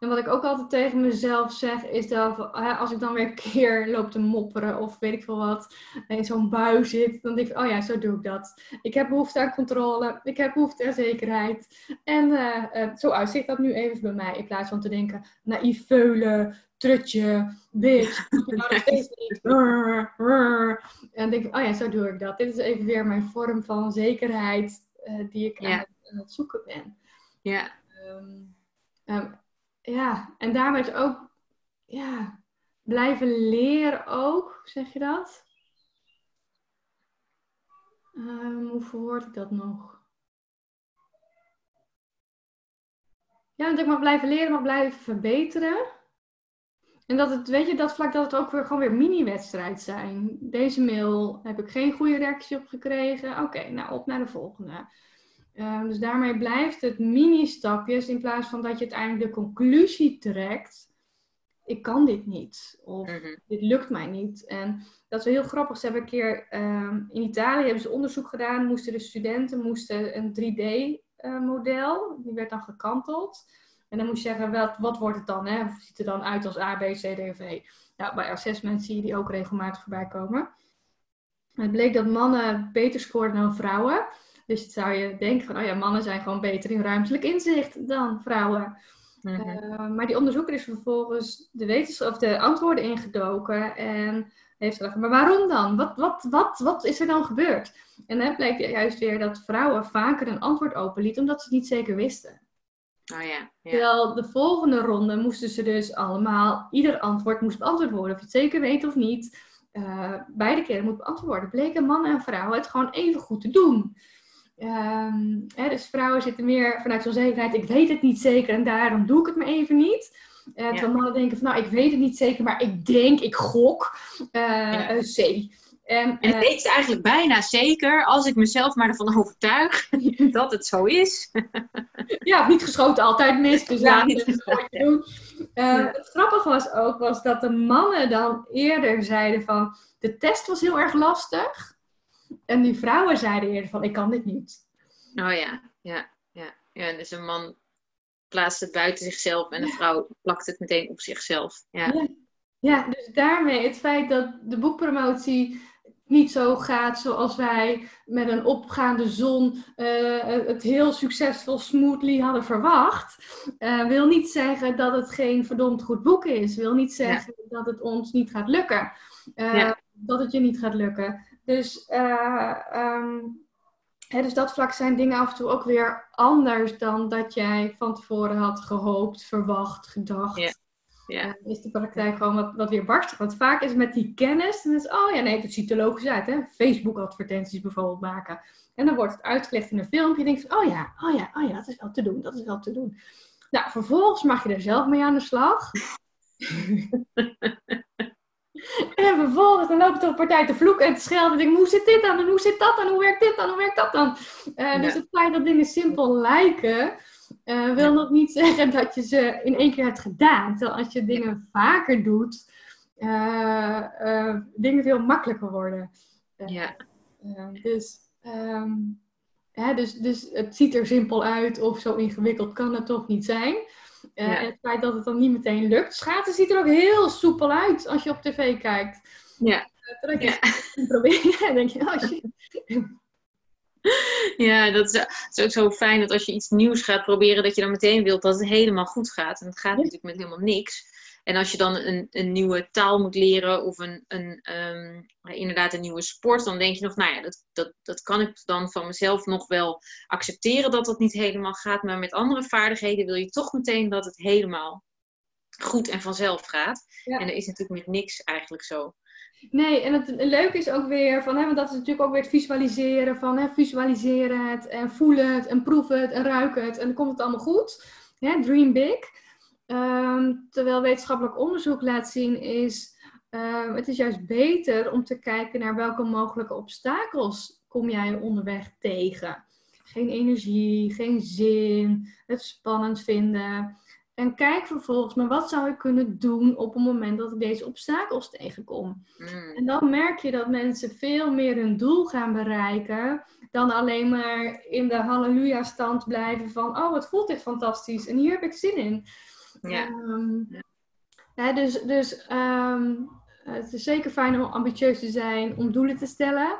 en wat ik ook altijd tegen mezelf zeg, is dat als ik dan weer een keer loop te mopperen of weet ik veel wat, in zo'n bui zit, dan denk ik, oh ja, zo doe ik dat. Ik heb behoefte aan controle, ik heb behoefte aan zekerheid. En uh, uh, zo uitzicht dat nu even bij mij, in plaats van te denken, naïef veulen, trutje, bitch, nou steeds niet. En dan denk ik, oh ja, zo doe ik dat. Dit is even weer mijn vorm van zekerheid uh, die ik aan, het, aan, het, zoeken ben. Ja. Um, um, ja, en daarmee ook ja, blijven leren ook, zeg je dat? Um, hoe verwoord ik dat nog? Ja, dat ik mag blijven leren, mag blijven verbeteren. En dat het, weet je, dat vlak dat het ook weer gewoon weer mini-wedstrijd zijn. Deze mail heb ik geen goede reactie op gekregen. Oké, nou op naar de volgende. Um, dus daarmee blijft het mini-stapjes in plaats van dat je uiteindelijk de conclusie trekt. Ik kan dit niet. Of mm-hmm. dit lukt mij niet. En dat is wel heel grappig. Ze hebben een keer um, in Italië hebben ze onderzoek gedaan. Moesten de studenten moesten een 3D-model. Uh, die werd dan gekanteld. En dan moest je zeggen, wat, wat wordt het dan? Hè? Of ziet er dan uit als A, B, C, D of E? Nou, bij assessment zie je die ook regelmatig voorbij komen. Het bleek dat mannen beter scoorden dan vrouwen. Dus zou je denken van, oh ja, mannen zijn gewoon beter in ruimtelijk inzicht dan vrouwen. Mm uh, maar die onderzoeker is vervolgens de, wetenschap, of de antwoorden ingedoken en heeft gezegd, maar waarom dan? Wat, wat, wat, wat is er dan gebeurd? En dan bleek juist weer dat vrouwen vaker een antwoord openlieten omdat ze het niet zeker wisten. Oh ja, ja. Terwijl de volgende ronde moesten ze dus allemaal, ieder antwoord moest beantwoord worden. Of je het zeker weet of niet. Uh, beide keren moet beantwoord worden. Bleken mannen en vrouwen het gewoon even goed te doen. Um, hè, dus vrouwen zitten meer vanuit zo'n zekerheid. Ik weet het niet zeker en daarom doe ik het maar even niet. Uh, ja. Terwijl mannen denken van nou, ik weet het niet zeker, maar ik denk, ik gok. Uh, ja. C. En, en ik weet het eigenlijk bijna zeker als ik mezelf maar ervan overtuig dat het zo is. ja, niet geschoten altijd mis. Dus ja, niet geschoten. Doen. Uh, het grappige was ook was dat de mannen dan eerder zeiden van de test was heel erg lastig. En die vrouwen zeiden eerder van, ik kan dit niet. Oh ja, ja, ja. ja dus een man plaatst het buiten zichzelf en een vrouw plakt het meteen op zichzelf. Ja. ja. Ja, dus daarmee het feit dat de boekpromotie niet zo gaat zoals wij met een opgaande zon uh, het heel succesvol smoothly hadden verwacht, uh, wil niet zeggen dat het geen verdomd goed boek is. Wil niet zeggen ja. dat het ons niet gaat lukken. Uh, ja. Dat het je niet gaat lukken. Dus, um, hè, dus dat vlak zijn dingen af en toe ook weer anders dan dat jij van tevoren had gehoopt, verwacht, gedacht. Ja. Ja. is de praktijk gewoon wat, wat weer barstig. Want vaak is met die kennis, dan is oh ja, nee, het ziet er logisch uit. Hè? Facebook-advertenties bijvoorbeeld maken. En dan wordt het uitgelegd in een filmpje. En je denkt van, oh ja, oh ja, oh ja, dat is wel te doen, dat is wel te doen. Nou, vervolgens mag je er zelf mee aan de slag. En vervolgens dan loopt de partij te vloeken en te schelden. En denk, hoe zit dit dan? En hoe zit dat dan? Hoe werkt dit dan? Hoe werkt dat dan? Uh, ja. Dus het feit dat dingen simpel lijken, uh, wil ja. nog niet zeggen dat je ze in één keer hebt gedaan. Terwijl als je dingen vaker doet, uh, dingen veel makkelijker worden. ja. dus, ehm, hè, dus, dus het ziet er simpel uit of zo ingewikkeld kan het toch niet zijn. En het feit dat het dan niet meteen lukt. Schaatsen ziet er ook heel soepel uit als je op tv kijkt. Ja. Je het probeert en denk je, oh shit. Ja, dat is, is, ook zo fijn dat als je iets nieuws gaat proberen, dat je dan meteen wilt dat het helemaal goed gaat. En het gaat natuurlijk met helemaal niks. En als je dan een, een nieuwe taal moet leren of een, een, um, inderdaad een nieuwe sport, dan denk je nog, nou ja, dat, dat, dat kan ik dan van mezelf nog wel accepteren dat dat niet helemaal gaat. Maar met andere vaardigheden wil je toch meteen dat het helemaal goed en vanzelf gaat. En dat is natuurlijk met niks eigenlijk zo. Nee, en het leuke is ook weer van, hè, want dat is natuurlijk ook weer het visualiseren van, hè, visualiseer het en voel het en proef het en ruik het en dan komt het allemaal goed. Hè, dream big. Ehm, terwijl wetenschappelijk onderzoek laat zien is, um, het is juist beter om te kijken naar welke mogelijke obstakels kom jij onderweg tegen. Geen energie, geen zin, het spannend vinden. En kijk vervolgens, maar wat zou ik kunnen doen op het moment dat ik deze obstakels tegenkom? Mm. En dan merk je dat mensen veel meer hun doel gaan bereiken dan alleen maar in de halleluja-stand blijven van, oh, het voelt echt fantastisch en hier heb ik zin in. Ja. Um, dus dus ehm, het is zeker fijn om ambitieus te zijn, om doelen te stellen.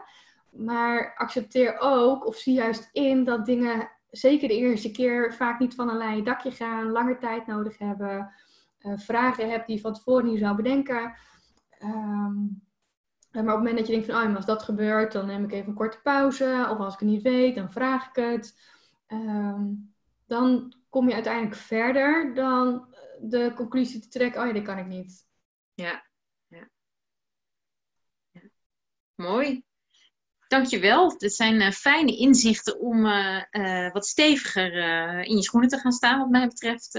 Maar accepteer ook of zie juist in dat dingen zeker de eerste keer vaak niet van een lijn dakje gaan, langer tijd nodig hebben, uh, vragen hebt die je van tevoren niet zou bedenken. Ehm, maar op het moment dat je denkt van, oh, als dat gebeurt, dan neem ik even een korte pauze. Of als ik het niet weet, dan vraag ik het. Ehm, dan kom je uiteindelijk verder dan de conclusie te trekken, oh ja, dit kan ik niet. Ja, ja. ja. Mooi. Dankjewel. Dit zijn uh, fijne inzichten om uh, uh, wat steviger in je schoenen te gaan staan, wat mij betreft.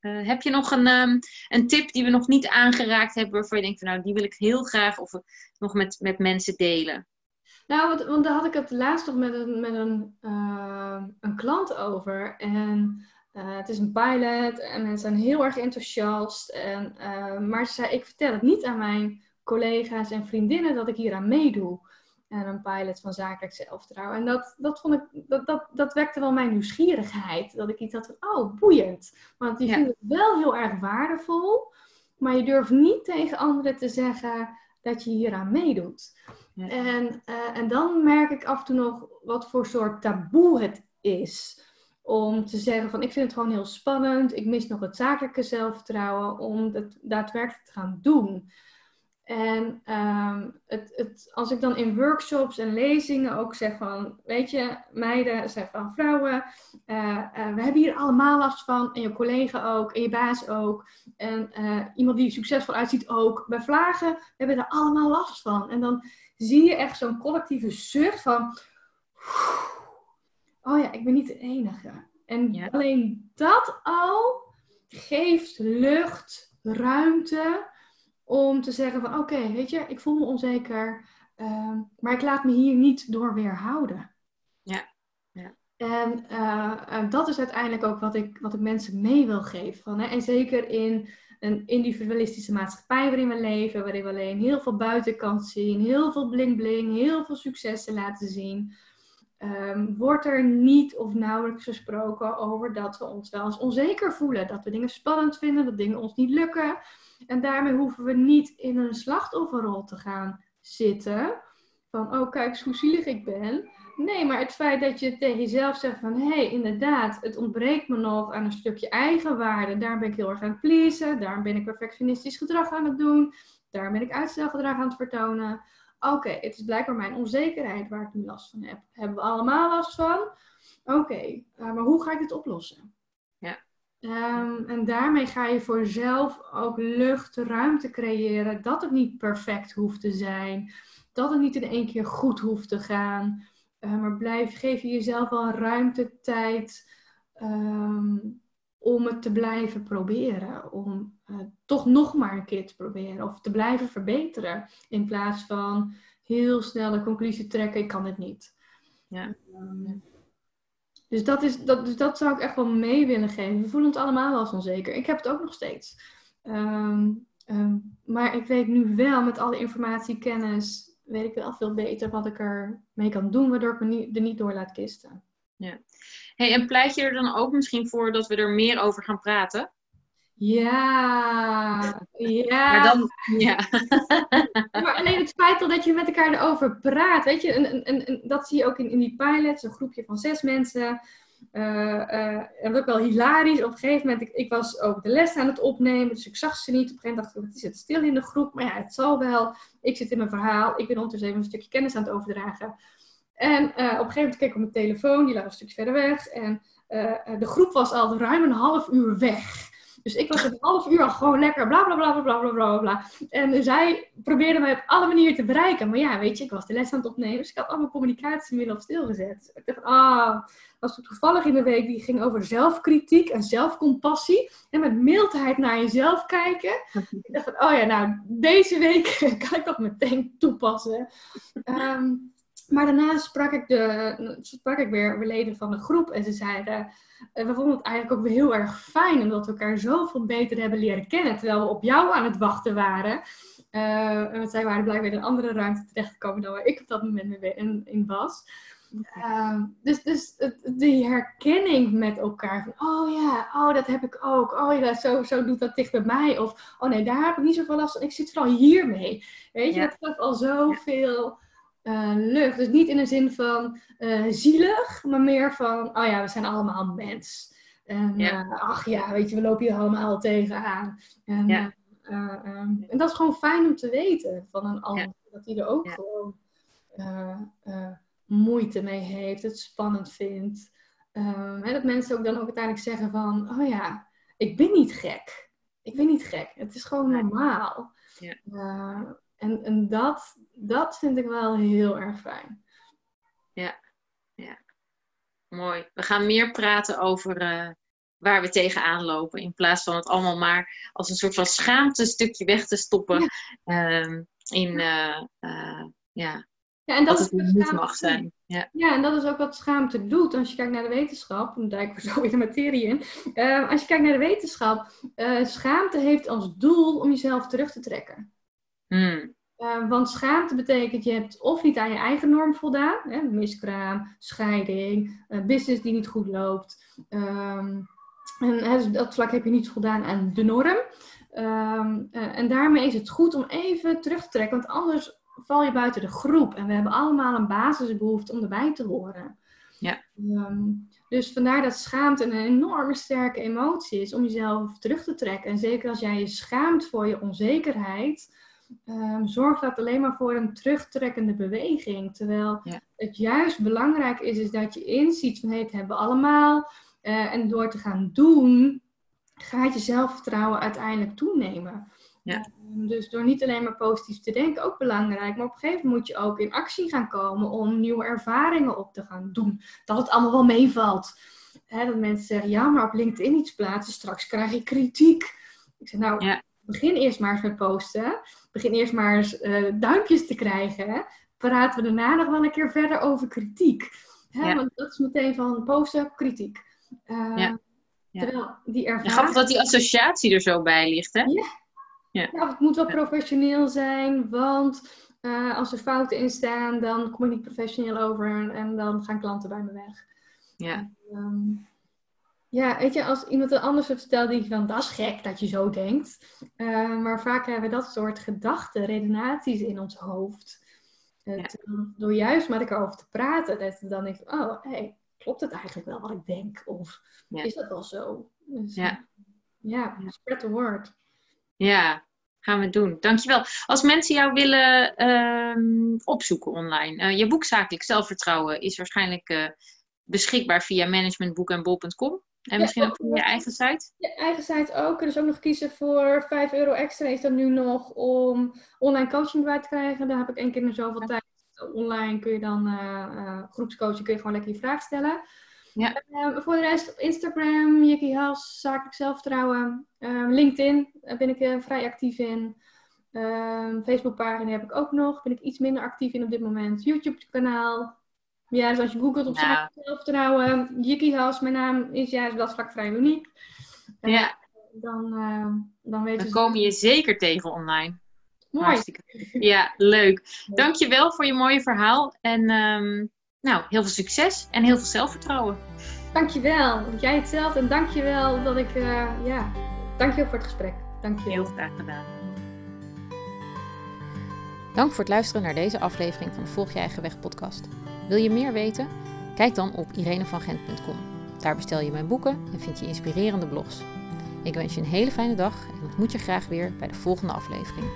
heb je nog een, um, een tip die we nog niet aangeraakt hebben, waarvan je denkt, nou, die wil ik heel graag of nog met, met mensen delen? Nou, want, want daar had ik het laatst nog met een, met een, een klant over. En het is een pilot en mensen zijn heel erg enthousiast. En, maar ze zei, ik vertel het niet aan mijn collega's en vriendinnen dat ik hier aan meedoe en een pilot van zakelijk zelfvertrouwen. En dat, dat, vond ik, dat, dat, dat wekte wel mijn nieuwsgierigheid. Dat ik iets had van, oh, boeiend. Want die ja. vinden het wel heel erg waardevol. Maar je durft niet tegen anderen te zeggen dat je hieraan meedoet. Ja. En, uh, en dan merk ik af en toe nog wat voor soort taboe het is. Om te zeggen van, ik vind het gewoon heel spannend. Ik mis nog het zakelijke zelfvertrouwen om het daadwerkelijk te gaan doen. En um, het, het, als ik dan in workshops en lezingen ook zeg van, weet je, meiden, zeg van vrouwen, uh, uh, we hebben hier allemaal last van. En je collega ook, en je baas ook. En uh, iemand die succesvol uitziet ook. Bij vlagen hebben we er allemaal last van. En dan zie je echt zo'n collectieve zucht van, oh ja, ik ben niet de enige. En ja. alleen dat al geeft lucht, ruimte om te zeggen van oké, weet je, ik voel me onzeker, uh, maar ik laat me hier niet door weerhouden. Ja. ja. En uh, dat is uiteindelijk ook wat ik, wat ik mensen mee wil geven. Van, hè? En zeker in een individualistische maatschappij waarin we leven, waarin we alleen heel veel buitenkant zien, heel veel bling bling, heel veel successen laten zien. Um, wordt er niet of nauwelijks gesproken over dat we ons wel eens onzeker voelen. Dat we dingen spannend vinden, dat dingen ons niet lukken. En daarmee hoeven we niet in een slachtofferrol te gaan zitten. Van, oh kijk eens hoe zielig ik ben. Nee, maar het feit dat je tegen jezelf zegt van... hé, hey, inderdaad, het ontbreekt me nog aan een stukje eigenwaarde. Daar ben ik heel erg aan het pleasen. Daar ben ik perfectionistisch gedrag aan het doen. Daar ben ik uitstelgedrag aan het vertonen. Oké, het is blijkbaar mijn onzekerheid waar ik nu last van heb. Hebben we allemaal last van? Oké, okay, uh, maar hoe ga ik dit oplossen? Um, en daarmee ga je voor jezelf ook lucht, ruimte creëren. Dat het niet perfect hoeft te zijn. Dat het niet in één keer goed hoeft te gaan. Uh, maar blijf, geef je jezelf wel ruimte, tijd um, om het te blijven proberen. Om uh, toch nog maar een keer te proberen. Of te blijven verbeteren. In plaats van heel snel de conclusie trekken, ik kan het niet. Ja. Um, dus dat, is, dat, dus dat zou ik echt wel mee willen geven. We voelen ons allemaal wel eens onzeker. Ik heb het ook nog steeds. Um, um, maar ik weet nu wel met alle informatie, kennis weet ik wel veel beter wat ik er mee kan doen, waardoor ik me niet, er niet door laat kisten. Ja. Hey, en pleit je er dan ook misschien voor dat we er meer over gaan praten? Ja, ja. Maar dan, ja. maar alleen het feit al dat je met elkaar erover praat, weet je, dat zie je ook in, in die pilots, een groepje van zes mensen. Uh, uh, en dat ook wel hilarisch. Op een gegeven moment, ik, ik, was ook de les aan het opnemen, dus ik zag ze niet. Op een gegeven moment dacht ik, het is het stil in de groep. Maar ja, het zal wel. Ik zit in mijn verhaal. Ik ben ondertussen even een stukje kennis aan het overdragen. En uh, op een gegeven moment keek ik op mijn telefoon, die lag een stukje verder weg. En de groep was al ruim een half uur weg. Dus ik was een half uur al gewoon lekker bla bla bla bla bla bla bla. En zij probeerde mij op alle manieren te bereiken. Maar ja, weet je, ik was de les aan het opnemen. Dus ik had allemaal communicatiemiddelen op stilgezet. Ik dacht, ah, was toevallig in de week die ging over zelfkritiek en zelfcompassie. En met mildheid naar jezelf kijken. Ik dacht van, oh ja, nou, deze week kan ik dat meteen toepassen. Um, maar daarna sprak ik, de, sprak ik weer leden van de groep en ze zeiden, we vonden het eigenlijk ook heel erg fijn omdat we elkaar zoveel beter hebben leren kennen terwijl we op jou aan het wachten waren. Uh, want zij waren blijkbaar in een andere ruimte terechtgekomen dan waar ik op dat moment in, in was. Uh, dus dus die herkenning met elkaar. Van, oh ja, oh dat heb ik ook. Oh ja, zo, zo doet dat dicht bij mij. Of oh nee, daar heb ik niet zoveel last van. Ik zit vooral hiermee. Weet je, dat geeft al zoveel uh, lucht. Dus niet in de zin van uh, zielig, maar meer van, oh ja, we zijn allemaal mens. En ja. Uh, ach ja, weet je, we lopen hier allemaal tegenaan. En, ja. um, en dat is gewoon fijn om te weten van een ander. Dat hij er ook gewoon moeite mee heeft, het spannend vindt. Um, hè, dat mensen ook dan ook uiteindelijk zeggen van, oh ja, ik ben niet gek. Ik ben niet gek. Het is gewoon normaal. Ja. En, en dat, dat vind ik wel heel erg fijn. Ja, ja. Mooi. We gaan meer praten over uh, waar we tegenaan lopen. In plaats van het allemaal maar als een soort van schaamte stukje weg te stoppen. Ja. Uh, in, uh, ja. Ja, en dat, dat het niet mag zijn. Ja. ja, en dat is ook wat schaamte doet. Als je kijkt naar de wetenschap, dan duiken we zo in de materie in. Uh, als je kijkt naar de wetenschap, uh, schaamte heeft als doel om jezelf terug te trekken. Hmm. Uh, want schaamte betekent je hebt of niet aan je eigen norm voldaan, hè, miskraam, scheiding, uh, business die niet goed loopt. Um, en hè, dus dat vlak heb je niet voldaan aan de norm. Um, uh, en daarmee is het goed om even terug te trekken, want anders val je buiten de groep. En we hebben allemaal een basisbehoefte om erbij te horen. Ja. Um, dus vandaar dat schaamte een enorme sterke emotie is om jezelf terug te trekken. En zeker als jij je schaamt voor je onzekerheid um, zorgt dat alleen maar voor een terugtrekkende beweging. Terwijl het juist belangrijk is, is dat je inziet van hey, het hebben we allemaal. Uh, en door te gaan doen, gaat je zelfvertrouwen uiteindelijk toenemen. Ja. Um, dus door niet alleen maar positief te denken, ook belangrijk. Maar op een gegeven moment moet je ook in actie gaan komen om nieuwe ervaringen op te gaan doen. Dat het allemaal wel meevalt. Hè, dat mensen zeggen, ja, maar op LinkedIn iets plaatsen, straks krijg je kritiek. Ik zeg, nou, ja begin eerst maar eens met posten. Begin eerst maar eens uh, duimpjes te krijgen. Praten we daarna nog wel een keer verder over kritiek. Hè? Want dat is meteen van posten, kritiek. Uh, ja. Terwijl die ervaring... Grappig dat die associatie er zo bij ligt, hè? Ja. ja. ja het moet wel professioneel zijn, want uh, als er fouten in staan, dan kom ik niet professioneel over en, en dan gaan klanten bij me weg. Ja. Um, ja, weet je, als iemand het anders het vertelt, denk je van, dat is gek dat je zo denkt. Uh, maar vaak hebben we dat soort gedachten, redenaties in ons hoofd. Uh, ja. Door juist met elkaar over te praten, dat dan denkt, oh, hey, klopt het eigenlijk wel wat ik denk? Of ja. is dat wel zo? Dus, ja. ja, spread the word. Ja, gaan we doen. Dankjewel. Als mensen jou willen uh, opzoeken online, uh, je boek Zakelijk Zelfvertrouwen is waarschijnlijk beschikbaar via managementboekandbol.com. En misschien ook voor je eigen site? Je eigen site ook. Je dus ook nog kiezen voor 5 euro extra. Is dat nu nog om online coaching bij te krijgen. Daar heb ik één keer in zoveel tijd. Online kun je dan uh, uh, groepscoachen, kun je gewoon lekker je vraag stellen. Ja. Uh, voor de rest op Instagram, Jikki Has, Zakelijk Zelfvertrouwen. LinkedIn ben ik vrij actief in. Facebookpagina heb ik ook nog. Ben ik iets minder actief in op dit moment. YouTube kanaal. Ja, dus als je googelt op nou. zelfvertrouwen, Jikki Has, mijn naam is juist dat vlak vrij uniek. Ja. Dan, uh, dan weten dan komen je zeker tegen online. Mooi. Hartstikke. Ja, leuk. Dankjewel voor je mooie verhaal. En ehm, nou, heel veel succes en heel veel zelfvertrouwen. Dankjewel. Jij hetzelfde. En dankjewel dat ik, uh, ja, dankjewel voor het gesprek. Dankjewel. Heel graag gedaan. Dank voor het luisteren naar deze aflevering van de Volg je eigen weg podcast. Wil je meer weten? Kijk dan op irenevangent.com. Daar bestel je mijn boeken en vind je inspirerende blogs. Ik wens je een hele fijne dag en ontmoet je graag weer bij de volgende aflevering.